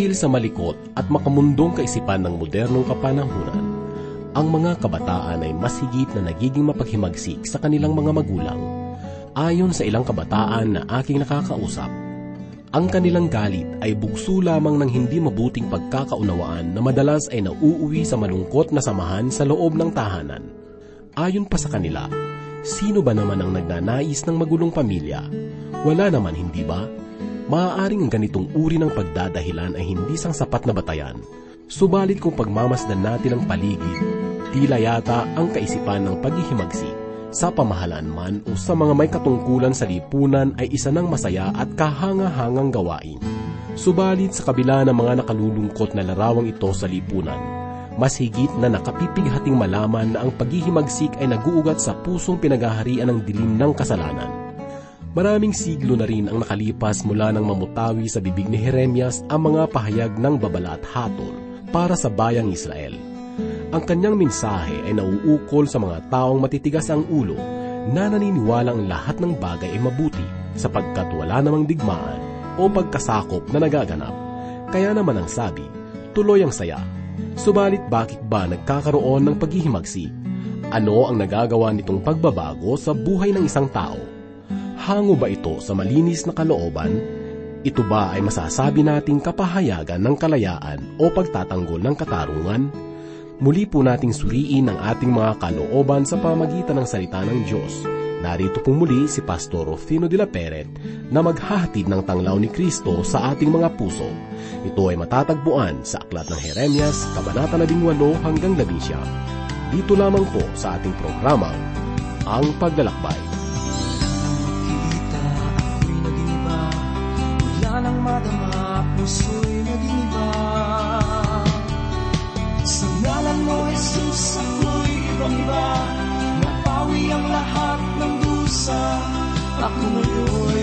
Dahil sa malikot at makamundong kaisipan ng modernong kapanahunan, ang mga kabataan ay mas higit na nagiging mapaghimagsik sa kanilang mga magulang. Ayon sa ilang kabataan na aking nakakausap, ang kanilang galit ay bugso lamang ng hindi mabuting pagkakaunawaan na madalas ay nauuwi sa malungkot na samahan sa loob ng tahanan. Ayon pa sa kanila, sino ba naman ang nagnanais ng magulong pamilya? Wala naman, hindi ba? Maaaring ang ganitong uri ng pagdadahilan ay hindi sang sapat na batayan. Subalit kung pagmamasdan natin ang paligid, tila yata ang kaisipan ng paghihimagsik sa pamahalaan man o sa mga may katungkulan sa lipunan ay isa ng masaya at kahanga-hangang gawain. Subalit sa kabila ng mga nakalulungkot na larawang ito sa lipunan, mas higit na nakapipighating malaman na ang paghihimagsik ay naguugat sa pusong pinagaharian ng dilim ng kasalanan. Maraming siglo na rin ang nakalipas mula nang mamutawi sa bibig ni Jeremias ang mga pahayag ng babala at hatol para sa bayang Israel – ang kanyang mensahe ay nauukol sa mga taong matitigas ang ulo na naniniwalang lahat ng bagay ay mabuti sapagkat wala namang digmaan o pagkasakop na nagaganap. Kaya naman ang sabi, tuloy ang saya. Subalit bakit ba nagkakaroon ng paghihimagsi? Ano ang nagagawa nitong pagbabago sa buhay ng isang tao? Hango ba ito sa malinis na kalooban? Ito ba ay masasabi nating kapahayagan ng kalayaan o pagtatanggol ng katarungan? Muli po nating suriin ang ating mga kalooban sa pamagitan ng salita ng Diyos. Narito po muli si Pastor Rufino de la Peret na maghahatid ng tanglaw ni Kristo sa ating mga puso. Ito ay matatagpuan sa Aklat ng Jeremias, Kabanata 18 hanggang 11. Dito lamang po sa ating programa, Ang Paglalakbay. Puso'y naging iba Sa ngalan mo, Jesus, ako'y ibang iba Napawi ang lahat ng dusa Ako ngayon'y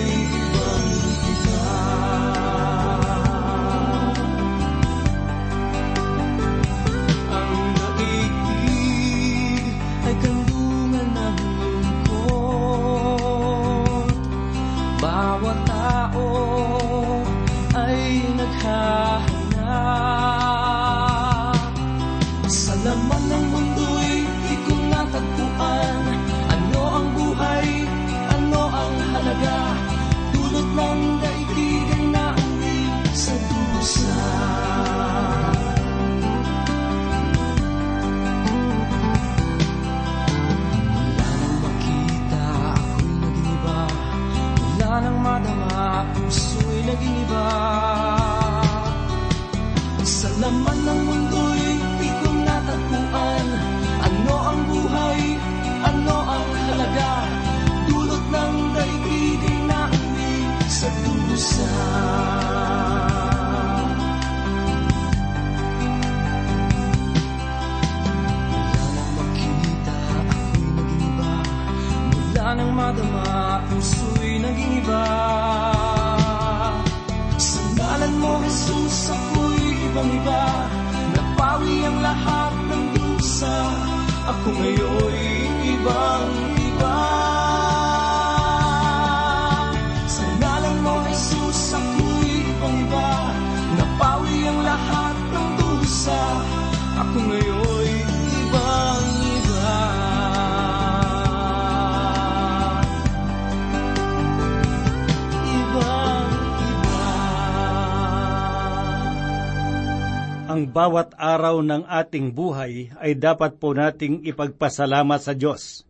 Ang bawat araw ng ating buhay ay dapat po nating ipagpasalamat sa Diyos.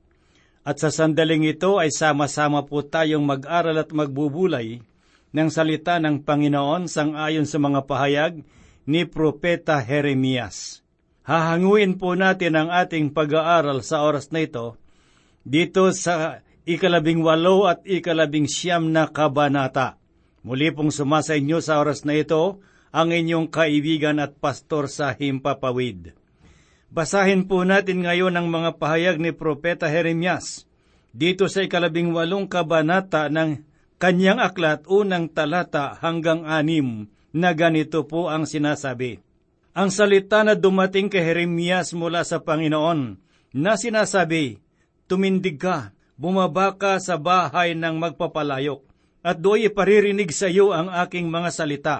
At sa sandaling ito ay sama-sama po tayong mag-aral at magbubulay ng salita ng Panginoon sang ayon sa mga pahayag ni Propeta Jeremias. Hahanguin po natin ang ating pag-aaral sa oras na ito dito sa ikalabing walo at ikalabing siyam na kabanata. Muli pong sumasa inyo sa oras na ito ang inyong kaibigan at pastor sa Himpapawid. Basahin po natin ngayon ang mga pahayag ni Propeta Jeremias dito sa ikalabing walong kabanata ng kanyang aklat unang talata hanggang anim na ganito po ang sinasabi. Ang salita na dumating kay Jeremias mula sa Panginoon na sinasabi, Tumindig ka, bumaba ka sa bahay ng magpapalayok, at do'y iparirinig sa iyo ang aking mga salita.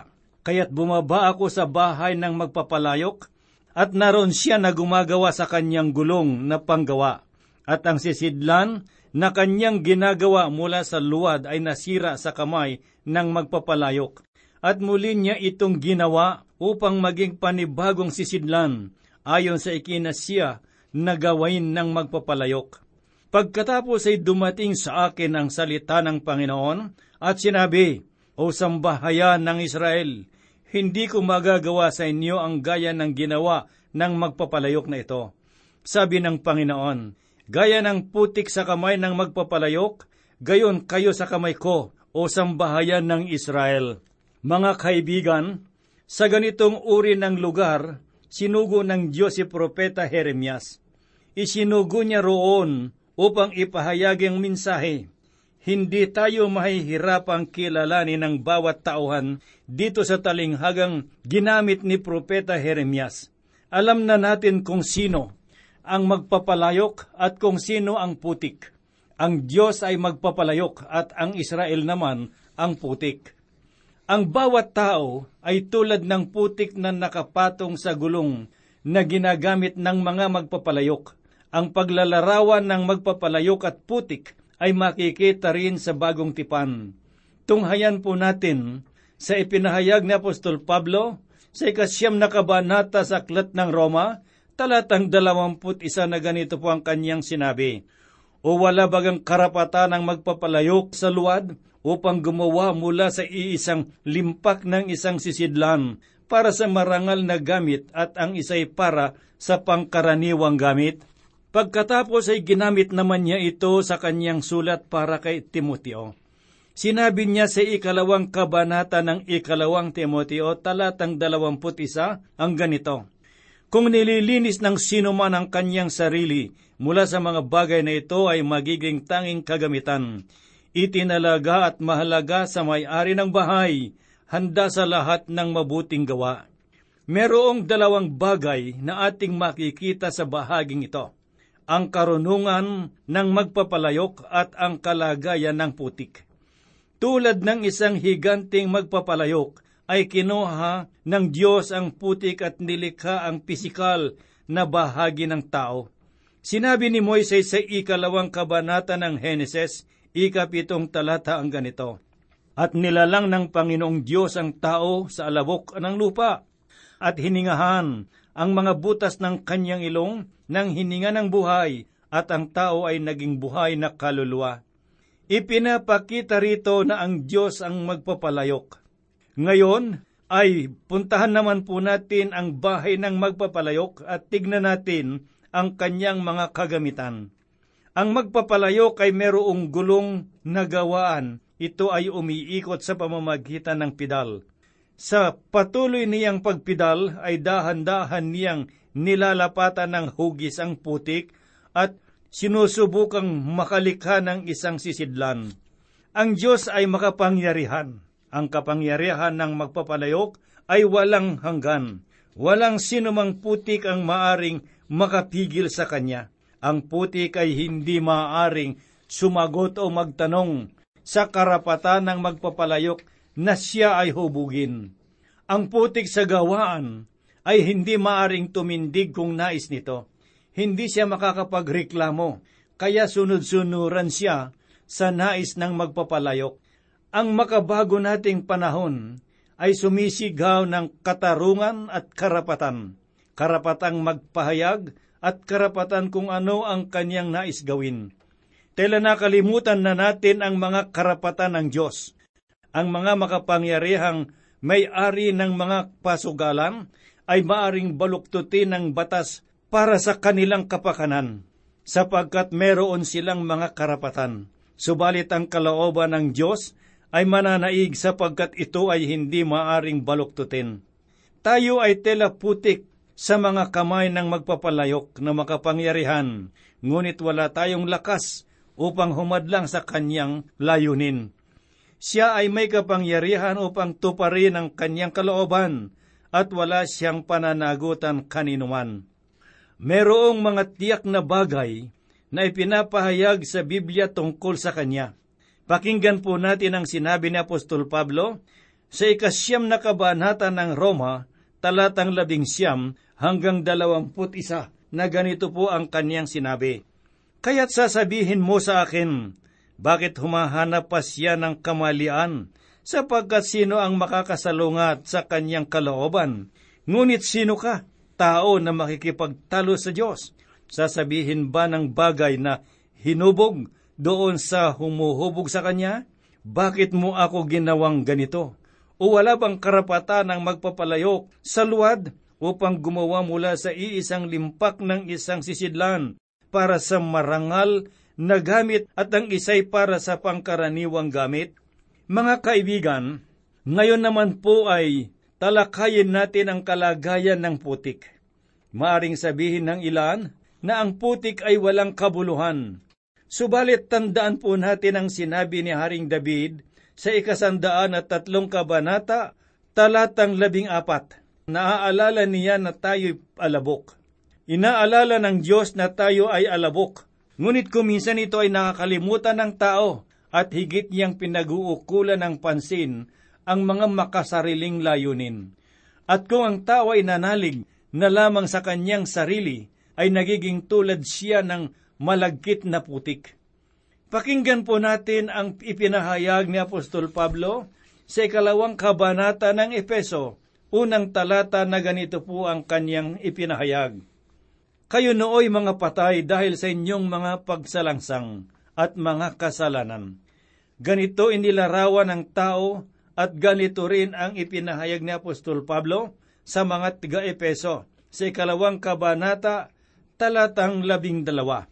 Kaya't bumaba ako sa bahay ng magpapalayok, at naroon siya na gumagawa sa kanyang gulong na panggawa. At ang sisidlan na kanyang ginagawa mula sa luwad ay nasira sa kamay ng magpapalayok. At muli niya itong ginawa upang maging panibagong sisidlan ayon sa ikinasya na gawain ng magpapalayok. Pagkatapos ay dumating sa akin ang salita ng Panginoon at sinabi, O sambahayan ng Israel, hindi ko magagawa sa inyo ang gaya ng ginawa ng magpapalayok na ito. Sabi ng Panginoon, gaya ng putik sa kamay ng magpapalayok, gayon kayo sa kamay ko, o sambahayan ng Israel. Mga kaibigan, sa ganitong uri ng lugar, sinugo ng Diyos si Propeta Jeremias. Isinugo niya roon upang ipahayag ang minsahe hindi tayo mahihirapang kilalanin ng bawat tauhan dito sa talinghagang ginamit ni Propeta Jeremias. Alam na natin kung sino ang magpapalayok at kung sino ang putik. Ang Diyos ay magpapalayok at ang Israel naman ang putik. Ang bawat tao ay tulad ng putik na nakapatong sa gulong na ginagamit ng mga magpapalayok. Ang paglalarawan ng magpapalayok at putik ay makikita rin sa bagong tipan. Tunghayan po natin sa ipinahayag ni Apostol Pablo sa ikasyam na kabanata sa Aklat ng Roma, talatang dalawamput isa na ganito po ang kanyang sinabi, O wala bagang karapatan ng magpapalayok sa luwad upang gumawa mula sa iisang limpak ng isang sisidlan para sa marangal na gamit at ang isa'y para sa pangkaraniwang gamit? Pagkatapos ay ginamit naman niya ito sa kanyang sulat para kay Timoteo. Sinabi niya sa ikalawang kabanata ng ikalawang Timoteo, talatang dalawamput isa, ang ganito, Kung nililinis ng sino man ang kanyang sarili mula sa mga bagay na ito ay magiging tanging kagamitan, itinalaga at mahalaga sa may-ari ng bahay, handa sa lahat ng mabuting gawa. Merong dalawang bagay na ating makikita sa bahaging ito ang karunungan ng magpapalayok at ang kalagayan ng putik. Tulad ng isang higanting magpapalayok, ay kinuha ng Diyos ang putik at nilikha ang pisikal na bahagi ng tao. Sinabi ni Moises sa ikalawang kabanata ng Heneses, ikapitong talata ang ganito, At nilalang ng Panginoong Diyos ang tao sa alabok ng lupa, at hiningahan ang mga butas ng kanyang ilong ng hininga ng buhay at ang tao ay naging buhay na kaluluwa. Ipinapakita rito na ang Diyos ang magpapalayok. Ngayon ay puntahan naman po natin ang bahay ng magpapalayok at tignan natin ang kanyang mga kagamitan. Ang magpapalayok ay merong gulong na gawaan. Ito ay umiikot sa pamamagitan ng pidal. Sa patuloy niyang pagpidal ay dahan-dahan niyang nilalapatan ng hugis ang putik at sinusubukang makalikha ng isang sisidlan. Ang Diyos ay makapangyarihan. Ang kapangyarihan ng magpapalayok ay walang hanggan. Walang sinumang putik ang maaring makapigil sa Kanya. Ang putik ay hindi maaring sumagot o magtanong sa karapatan ng magpapalayok na siya ay hubugin. Ang putik sa gawaan ay hindi maaring tumindig kung nais nito. Hindi siya makakapagreklamo, kaya sunod-sunuran siya sa nais ng magpapalayok. Ang makabago nating panahon ay sumisigaw ng katarungan at karapatan, karapatang magpahayag at karapatan kung ano ang kanyang nais gawin. Tela nakalimutan na natin ang mga karapatan ng Diyos, ang mga makapangyarihang may-ari ng mga pasugalan ay maaring baluktutin ng batas para sa kanilang kapakanan, sapagkat meron silang mga karapatan. Subalit ang kalooban ng Diyos ay mananaig sapagkat ito ay hindi maaring baluktutin. Tayo ay tela putik sa mga kamay ng magpapalayok na makapangyarihan, ngunit wala tayong lakas upang humadlang sa kanyang layunin. Siya ay may kapangyarihan upang tuparin ang kanyang kalooban at wala siyang pananagutan kaninuman. Merong mga tiyak na bagay na ipinapahayag sa Biblia tungkol sa Kanya. Pakinggan po natin ang sinabi ni Apostol Pablo sa ikasyam na kabanata ng Roma, talatang labing siyam hanggang dalawamput isa, na ganito po ang kanyang sinabi. Kaya't sasabihin mo sa akin, bakit humahanap pa siya ng kamalian, sapagkat sino ang makakasalungat sa kanyang kalooban? Ngunit sino ka, tao na makikipagtalo sa Diyos? Sasabihin ba ng bagay na hinubog doon sa humuhubog sa kanya? Bakit mo ako ginawang ganito? O wala bang karapatan ng magpapalayok sa luwad upang gumawa mula sa iisang limpak ng isang sisidlan para sa marangal na gamit at ang isay para sa pangkaraniwang gamit? Mga kaibigan, ngayon naman po ay talakayin natin ang kalagayan ng putik. Maaring sabihin ng ilan na ang putik ay walang kabuluhan. Subalit tandaan po natin ang sinabi ni Haring David sa ikasandaan at tatlong kabanata, talatang labing apat. Naaalala niya na tayo'y alabok. Inaalala ng Diyos na tayo ay alabok. Ngunit kuminsan ito ay nakakalimutan ng tao at higit niyang pinag-uukulan ng pansin ang mga makasariling layunin. At kung ang tao ay nanalig na lamang sa kanyang sarili, ay nagiging tulad siya ng malagkit na putik. Pakinggan po natin ang ipinahayag ni Apostol Pablo sa ikalawang kabanata ng Epeso, unang talata na ganito po ang kanyang ipinahayag. Kayo nooy mga patay dahil sa inyong mga pagsalangsang at mga kasalanan. Ganito inilarawan ng tao at ganito rin ang ipinahayag ni Apostol Pablo sa mga tiga-Epeso sa ikalawang kabanata, talatang labing dalawa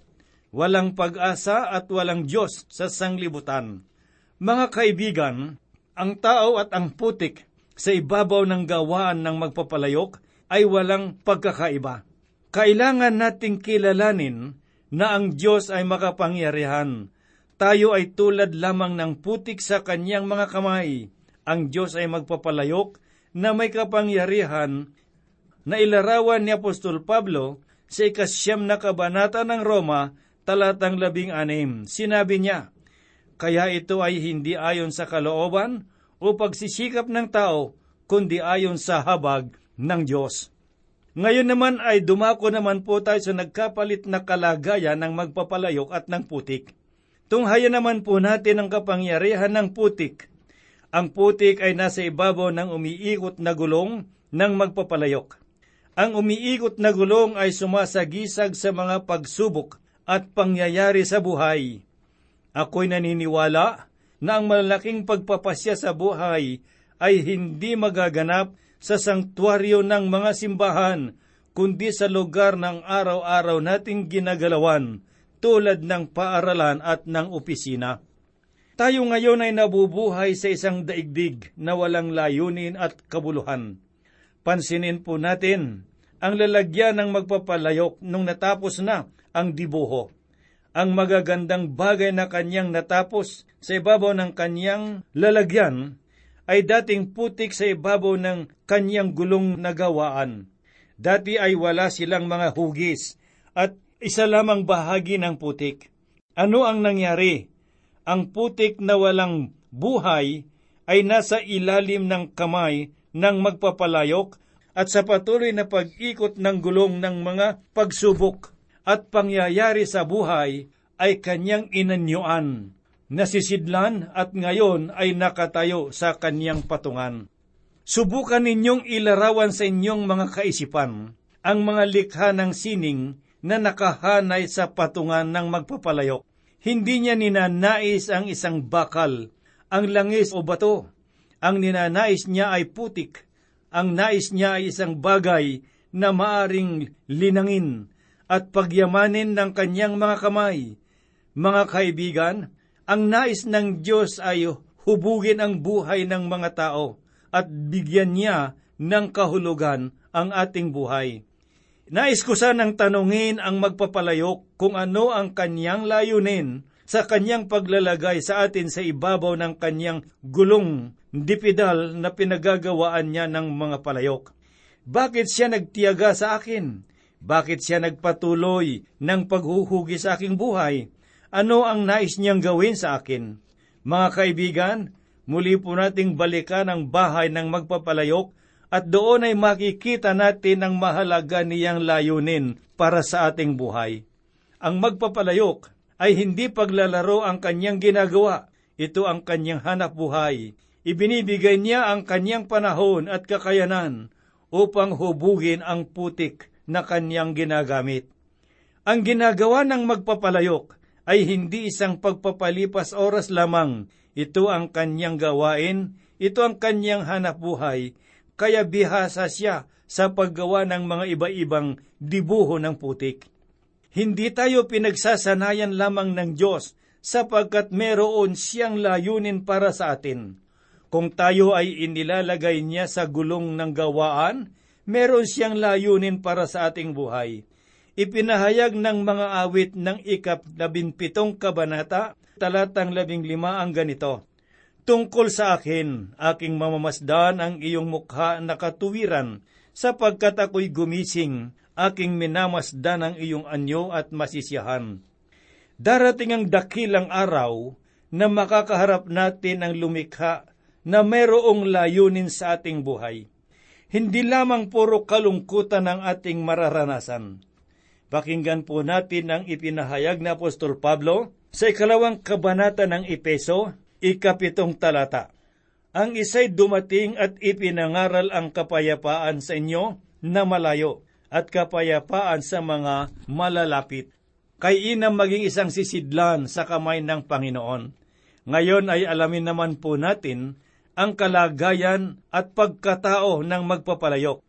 walang pag-asa at walang Diyos sa sanglibutan. Mga kaibigan, ang tao at ang putik sa ibabaw ng gawaan ng magpapalayok ay walang pagkakaiba. Kailangan nating kilalanin na ang Diyos ay makapangyarihan. Tayo ay tulad lamang ng putik sa kanyang mga kamay. Ang Diyos ay magpapalayok na may kapangyarihan na ilarawan ni Apostol Pablo sa ikasyam na kabanata ng Roma talatang labing anim, sinabi niya, Kaya ito ay hindi ayon sa kalooban o pagsisikap ng tao, kundi ayon sa habag ng Diyos. Ngayon naman ay dumako naman po tayo sa nagkapalit na kalagayan ng magpapalayok at ng putik. Tunghayan naman po natin ang kapangyarihan ng putik. Ang putik ay nasa ibabaw ng umiikot na gulong ng magpapalayok. Ang umiikot na gulong ay sumasagisag sa mga pagsubok at pangyayari sa buhay. Ako'y naniniwala na ang malaking pagpapasya sa buhay ay hindi magaganap sa sangtuaryo ng mga simbahan, kundi sa lugar ng araw-araw nating ginagalawan, tulad ng paaralan at ng opisina. Tayo ngayon ay nabubuhay sa isang daigdig na walang layunin at kabuluhan. Pansinin po natin ang lalagyan ng magpapalayok nung natapos na ang dibuho. Ang magagandang bagay na kanyang natapos sa ibabaw ng kanyang lalagyan ay dating putik sa ibabaw ng kanyang gulong nagawaan. Dati ay wala silang mga hugis at isa lamang bahagi ng putik. Ano ang nangyari? Ang putik na walang buhay ay nasa ilalim ng kamay ng magpapalayok at sa patuloy na pag-ikot ng gulong ng mga pagsubok at pangyayari sa buhay ay kanyang inanyuan, nasisidlan at ngayon ay nakatayo sa kanyang patungan. Subukan ninyong ilarawan sa inyong mga kaisipan ang mga likha ng sining na nakahanay sa patungan ng magpapalayok. Hindi niya ninanais ang isang bakal, ang langis o bato. Ang ninanais niya ay putik. Ang nais niya ay isang bagay na maaring linangin at pagyamanin ng kanyang mga kamay. Mga kaibigan, ang nais ng Diyos ay hubugin ang buhay ng mga tao at bigyan niya ng kahulugan ang ating buhay. Nais ko sanang tanungin ang magpapalayok kung ano ang kanyang layunin sa kanyang paglalagay sa atin sa ibabaw ng kanyang gulong dipidal na pinagagawaan niya ng mga palayok. Bakit siya nagtiyaga sa akin? Bakit siya nagpatuloy ng paghuhugi sa aking buhay? Ano ang nais niyang gawin sa akin? Mga kaibigan, Muli po nating balikan ang bahay ng magpapalayok at doon ay makikita natin ang mahalaga niyang layunin para sa ating buhay. Ang magpapalayok ay hindi paglalaro ang kanyang ginagawa. Ito ang kanyang hanap buhay. Ibinibigay niya ang kanyang panahon at kakayanan upang hubugin ang putik na kanyang ginagamit. Ang ginagawa ng magpapalayok ay hindi isang pagpapalipas oras lamang. Ito ang kanyang gawain, ito ang kanyang hanap buhay, kaya bihasa siya sa paggawa ng mga iba-ibang dibuho ng putik. Hindi tayo pinagsasanayan lamang ng Diyos sapagkat meron siyang layunin para sa atin. Kung tayo ay inilalagay niya sa gulong ng gawaan, meron siyang layunin para sa ating buhay. Ipinahayag ng mga awit ng ikap labinpitong kabanata, talatang labing lima ang ganito. Tungkol sa akin, aking mamamasdan ang iyong mukha na katuwiran, sapagkat ako'y gumising, aking minamasdan ang iyong anyo at masisiyahan. Darating ang dakilang araw na makakaharap natin ang lumikha na mayroong layunin sa ating buhay. Hindi lamang puro kalungkutan ang ating mararanasan. Pakinggan po natin ang ipinahayag na Apostol Pablo sa ikalawang kabanata ng Ipeso, ikapitong talata. Ang isa'y dumating at ipinangaral ang kapayapaan sa inyo na malayo at kapayapaan sa mga malalapit. Kay inam maging isang sisidlan sa kamay ng Panginoon. Ngayon ay alamin naman po natin ang kalagayan at pagkatao ng magpapalayok.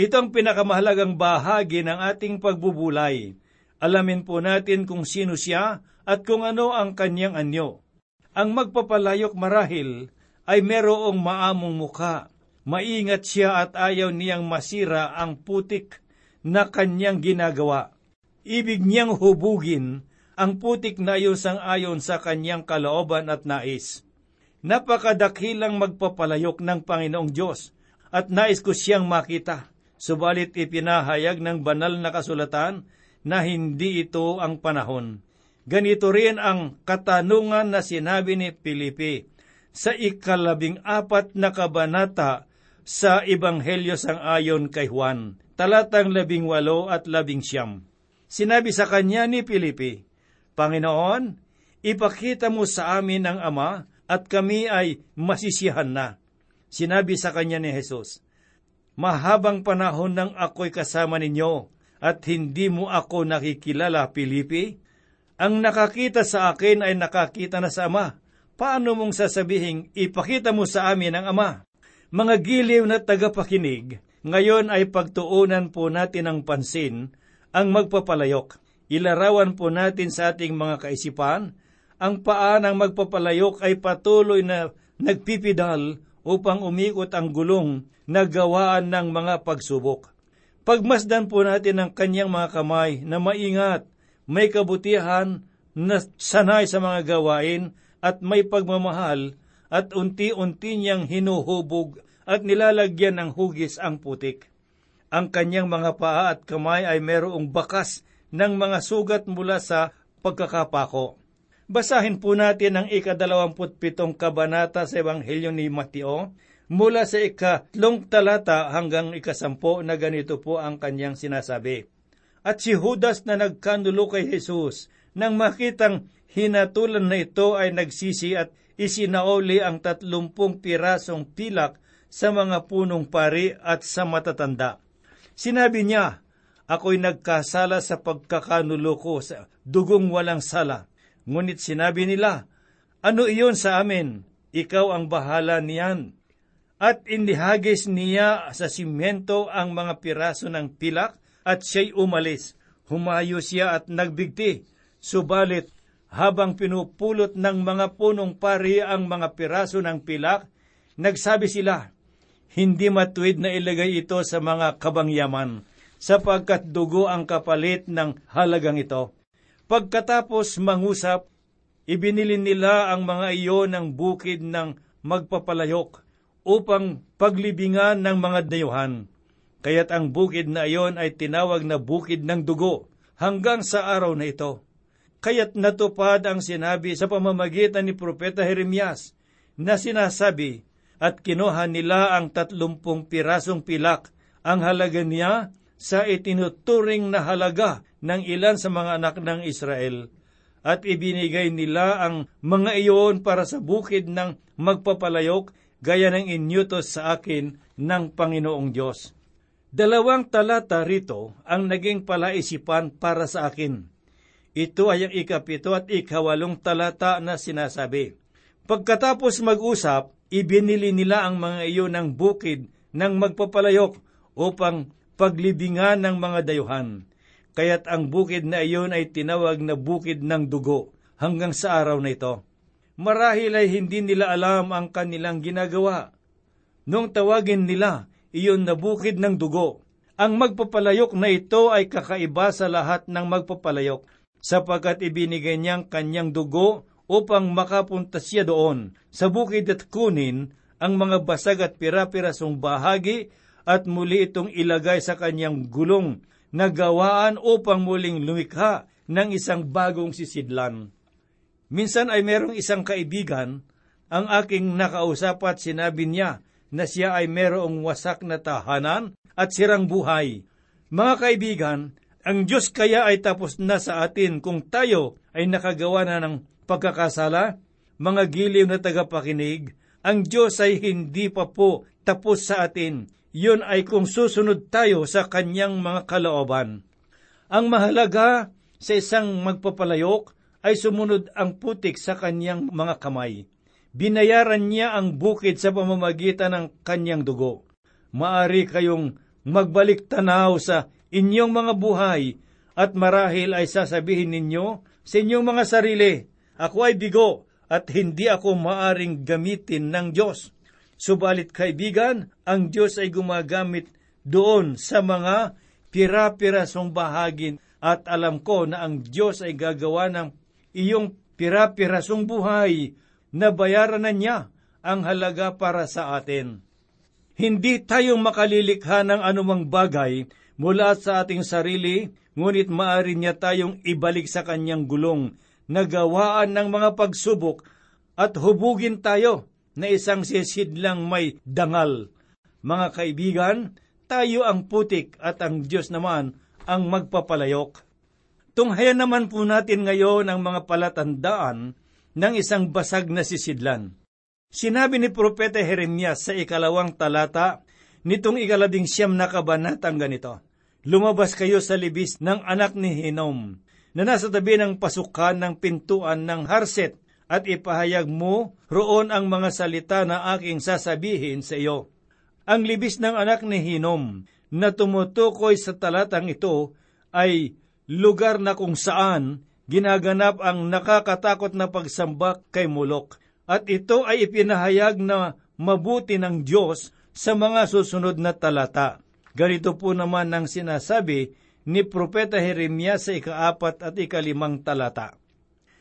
Ito ang pinakamahalagang bahagi ng ating pagbubulay. Alamin po natin kung sino siya at kung ano ang kanyang anyo. Ang magpapalayok marahil ay merong maamong muka. Maingat siya at ayaw niyang masira ang putik na kanyang ginagawa. Ibig niyang hubugin ang putik na sang ayon sa kanyang kalooban at nais napakadakilang magpapalayok ng Panginoong Diyos at nais ko siyang makita. Subalit ipinahayag ng banal na kasulatan na hindi ito ang panahon. Ganito rin ang katanungan na sinabi ni Pilipi sa ikalabing apat na kabanata sa Ebanghelyo sang ayon kay Juan, talatang labing walo at labing siyam. Sinabi sa kanya ni Pilipi, Panginoon, ipakita mo sa amin ang Ama at kami ay masisiyahan na. Sinabi sa kanya ni Jesus, Mahabang panahon nang ako'y kasama ninyo at hindi mo ako nakikilala, Pilipi. Ang nakakita sa akin ay nakakita na sa Ama. Paano mong sasabihin, ipakita mo sa amin ang Ama? Mga giliw na tagapakinig, ngayon ay pagtuunan po natin ang pansin ang magpapalayok. Ilarawan po natin sa ating mga kaisipan ang paa ng magpapalayok ay patuloy na nagpipidal upang umikot ang gulong na gawaan ng mga pagsubok. Pagmasdan po natin ang kanyang mga kamay na maingat, may kabutihan, na sanay sa mga gawain at may pagmamahal at unti-unti niyang hinuhubog at nilalagyan ng hugis ang putik. Ang kanyang mga paa at kamay ay merong bakas ng mga sugat mula sa pagkakapako. Basahin po natin ang ikadalawamputpitong kabanata sa Ebanghelyo ni Mateo, mula sa ikatlong talata hanggang ikasampo na ganito po ang kanyang sinasabi. At si Judas na nagkanulo kay Jesus, nang makitang hinatulan na ito ay nagsisi at isinauli ang tatlumpung pirasong pilak sa mga punong pari at sa matatanda. Sinabi niya, Ako'y nagkasala sa pagkakanulo ko sa dugong walang sala Ngunit sinabi nila, Ano iyon sa amin? Ikaw ang bahala niyan. At inihagis niya sa simento ang mga piraso ng pilak at siya'y umalis. Humayo siya at nagbigti. Subalit, habang pinupulot ng mga punong pari ang mga piraso ng pilak, nagsabi sila, hindi matuwid na ilagay ito sa mga kabangyaman, sapagkat dugo ang kapalit ng halagang ito. Pagkatapos mangusap, ibinili nila ang mga iyon ng bukid ng magpapalayok upang paglibingan ng mga dayuhan. Kaya't ang bukid na iyon ay tinawag na bukid ng dugo hanggang sa araw na ito. Kaya't natupad ang sinabi sa pamamagitan ni Propeta Jeremias na sinasabi at kinuha nila ang tatlumpong pirasong pilak ang halaga niya sa itinuturing na halaga ng ilan sa mga anak ng Israel at ibinigay nila ang mga iyon para sa bukid ng magpapalayok gaya ng inyutos sa akin ng Panginoong Diyos. Dalawang talata rito ang naging palaisipan para sa akin. Ito ay ang ikapito at ikawalong talata na sinasabi. Pagkatapos mag-usap, ibinili nila ang mga iyon ng bukid ng magpapalayok upang paglibingan ng mga dayuhan. Kaya't ang bukid na iyon ay tinawag na bukid ng dugo hanggang sa araw na ito. Marahil ay hindi nila alam ang kanilang ginagawa. Nung tawagin nila iyon na bukid ng dugo, ang magpapalayok na ito ay kakaiba sa lahat ng magpapalayok sapagkat ibinigay niyang kanyang dugo upang makapunta siya doon sa bukid at kunin ang mga basag at pira-pirasong bahagi at muli itong ilagay sa kanyang gulong na gawaan upang muling lumikha ng isang bagong sisidlan. Minsan ay merong isang kaibigan ang aking nakausap at sinabi niya na siya ay merong wasak na tahanan at sirang buhay. Mga kaibigan, ang Diyos kaya ay tapos na sa atin kung tayo ay nakagawa na ng pagkakasala? Mga giliw na tagapakinig, ang Diyos ay hindi pa po tapos sa atin yun ay kung susunod tayo sa kanyang mga kalooban. Ang mahalaga sa isang magpapalayok ay sumunod ang putik sa kanyang mga kamay. Binayaran niya ang bukid sa pamamagitan ng kanyang dugo. Maari kayong magbalik tanaw sa inyong mga buhay at marahil ay sasabihin ninyo sa inyong mga sarili, Ako ay bigo at hindi ako maaring gamitin ng Diyos Subalit kaibigan, ang Diyos ay gumagamit doon sa mga pira-pirasong bahagin. At alam ko na ang Diyos ay gagawa ng iyong pira-pirasong buhay. Na bayaran na niya ang halaga para sa atin. Hindi tayo makalilikha ng anumang bagay mula sa ating sarili, ngunit maaari niya tayong ibalik sa kanyang gulong. Na gawaan ng mga pagsubok at hubugin tayo na isang sisidlang may dangal. Mga kaibigan, tayo ang putik at ang Diyos naman ang magpapalayok. Tunghayan naman po natin ngayon ang mga palatandaan ng isang basag na sisidlan. Sinabi ni Propeta Jeremias sa ikalawang talata nitong ikalabing siyam na kabanatang ganito, Lumabas kayo sa libis ng anak ni Hinom, na nasa tabi ng pasukan ng pintuan ng Harset, at ipahayag mo roon ang mga salita na aking sasabihin sa iyo. Ang libis ng anak ni Hinom na tumutukoy sa talatang ito ay lugar na kung saan ginaganap ang nakakatakot na pagsamba kay Mulok. At ito ay ipinahayag na mabuti ng Diyos sa mga susunod na talata. Ganito po naman ang sinasabi ni Propeta Jeremias sa ikaapat at ikalimang talata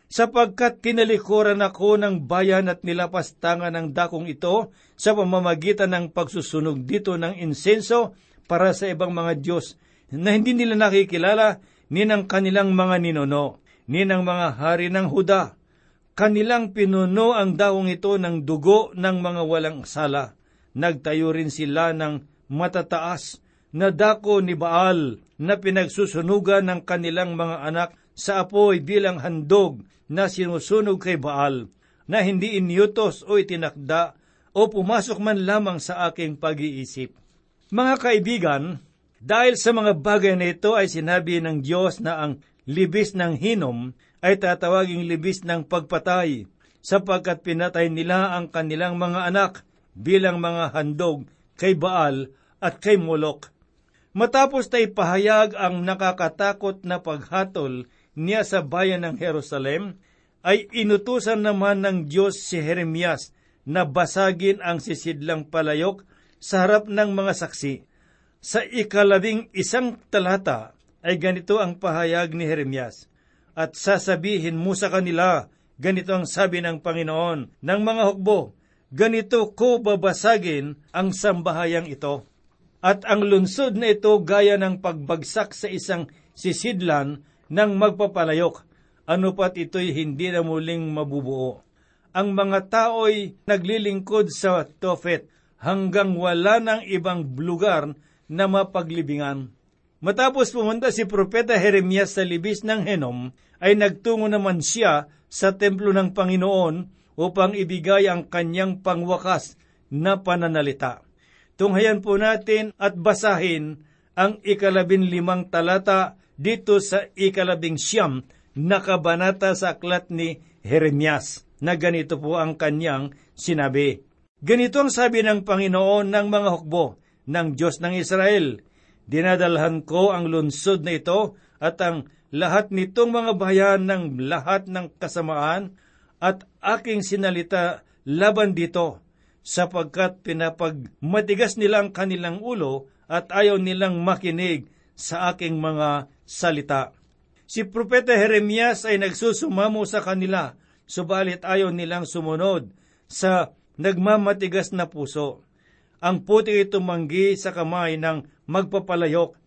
sapagkat tinalikuran ako ng bayan at nilapastangan ng dakong ito sa pamamagitan ng pagsusunog dito ng insenso para sa ibang mga Diyos na hindi nila nakikilala ni ng kanilang mga ninuno, ni ng mga hari ng Huda. Kanilang pinuno ang daong ito ng dugo ng mga walang sala. Nagtayo rin sila ng matataas na dako ni Baal na pinagsusunugan ng kanilang mga anak sa apoy bilang handog na sinusunog kay Baal, na hindi inyutos o itinakda o pumasok man lamang sa aking pag-iisip. Mga kaibigan, dahil sa mga bagay na ito ay sinabi ng Diyos na ang libis ng hinom ay tatawaging libis ng pagpatay, sapagkat pinatay nila ang kanilang mga anak bilang mga handog kay Baal at kay Molok. Matapos tay pahayag ang nakakatakot na paghatol niya sa bayan ng Jerusalem, ay inutusan naman ng Diyos si Jeremias na basagin ang sisidlang palayok sa harap ng mga saksi. Sa ikalabing isang talata ay ganito ang pahayag ni Jeremias, At sasabihin mo sa kanila, ganito ang sabi ng Panginoon ng mga hukbo, ganito ko babasagin ang sambahayang ito. At ang lunsod na ito gaya ng pagbagsak sa isang sisidlan ng magpapalayok, ano pat ito'y hindi na muling mabubuo. ang mga tao'y naglilingkod sa Tophet hanggang wala ng ibang lugar na mapaglibingan. Matapos pumunta si Propeta Jeremias sa libis ng Henom, ay nagtungo naman siya sa templo ng Panginoon upang ibigay ang kanyang pangwakas na pananalita. Tunghayan po natin at basahin ang ikalabing limang talata dito sa ikalabing siyam na kabanata sa aklat ni Jeremias na ganito po ang kanyang sinabi. Ganito ang sabi ng Panginoon ng mga hukbo ng Diyos ng Israel. Dinadalhan ko ang lunsod na ito at ang lahat nitong mga bayan ng lahat ng kasamaan at aking sinalita laban dito sapagkat pinapagmatigas nila ang kanilang ulo at ayaw nilang makinig sa aking mga salita. Si Propeta Jeremias ay nagsusumamo sa kanila, subalit ayaw nilang sumunod sa nagmamatigas na puso. Ang puti ay tumanggi sa kamay ng magpapalayok.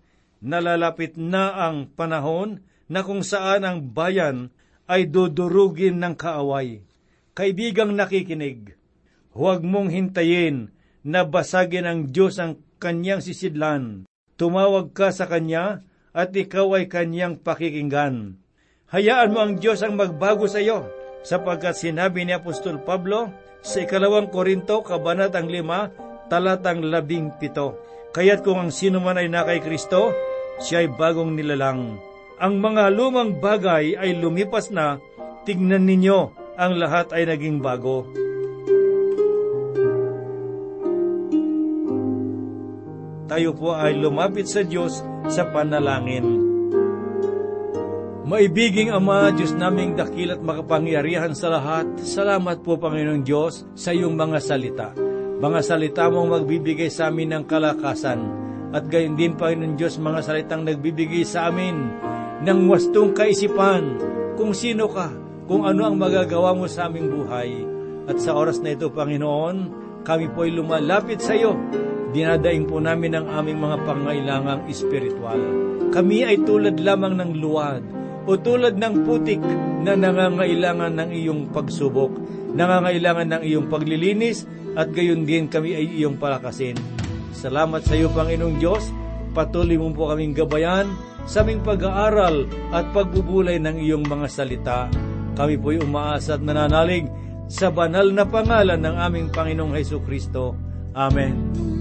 Nalalapit na ang panahon na kung saan ang bayan ay dudurugin ng kaaway. Kaibigang nakikinig, huwag mong hintayin na basagin ng Diyos ang kanyang sisidlan. Tumawag ka sa kanya at ikaw ay kanyang pakikinggan. Hayaan mo ang Diyos ang magbago sa iyo, sapagkat sinabi ni Apostol Pablo sa ikalawang Korinto, kabanatang lima, talatang labing pito. Kaya't kung ang sino man ay nakay Kristo, siya ay bagong nilalang. Ang mga lumang bagay ay lumipas na, tignan ninyo, ang lahat ay naging bago. Tayo po ay lumapit sa Diyos sa panalangin. Maibiging Ama, Diyos naming dakil at makapangyarihan sa lahat, salamat po Panginoong Diyos sa iyong mga salita. Mga salita mong magbibigay sa amin ng kalakasan at gayon din Panginoong Diyos mga salitang nagbibigay sa amin ng wastong kaisipan kung sino ka, kung ano ang magagawa mo sa aming buhay. At sa oras na ito, Panginoon, kami po ay lumalapit sa iyo dinadaing po namin ang aming mga pangailangang espiritual. Kami ay tulad lamang ng luwad o tulad ng putik na nangangailangan ng iyong pagsubok, nangangailangan ng iyong paglilinis at gayon din kami ay iyong palakasin. Salamat sa iyo, Panginoong Diyos. Patuloy mo po kaming gabayan sa aming pag-aaral at pagbubulay ng iyong mga salita. Kami po'y umaasa at nananalig sa banal na pangalan ng aming Panginoong Heso Kristo. Amen.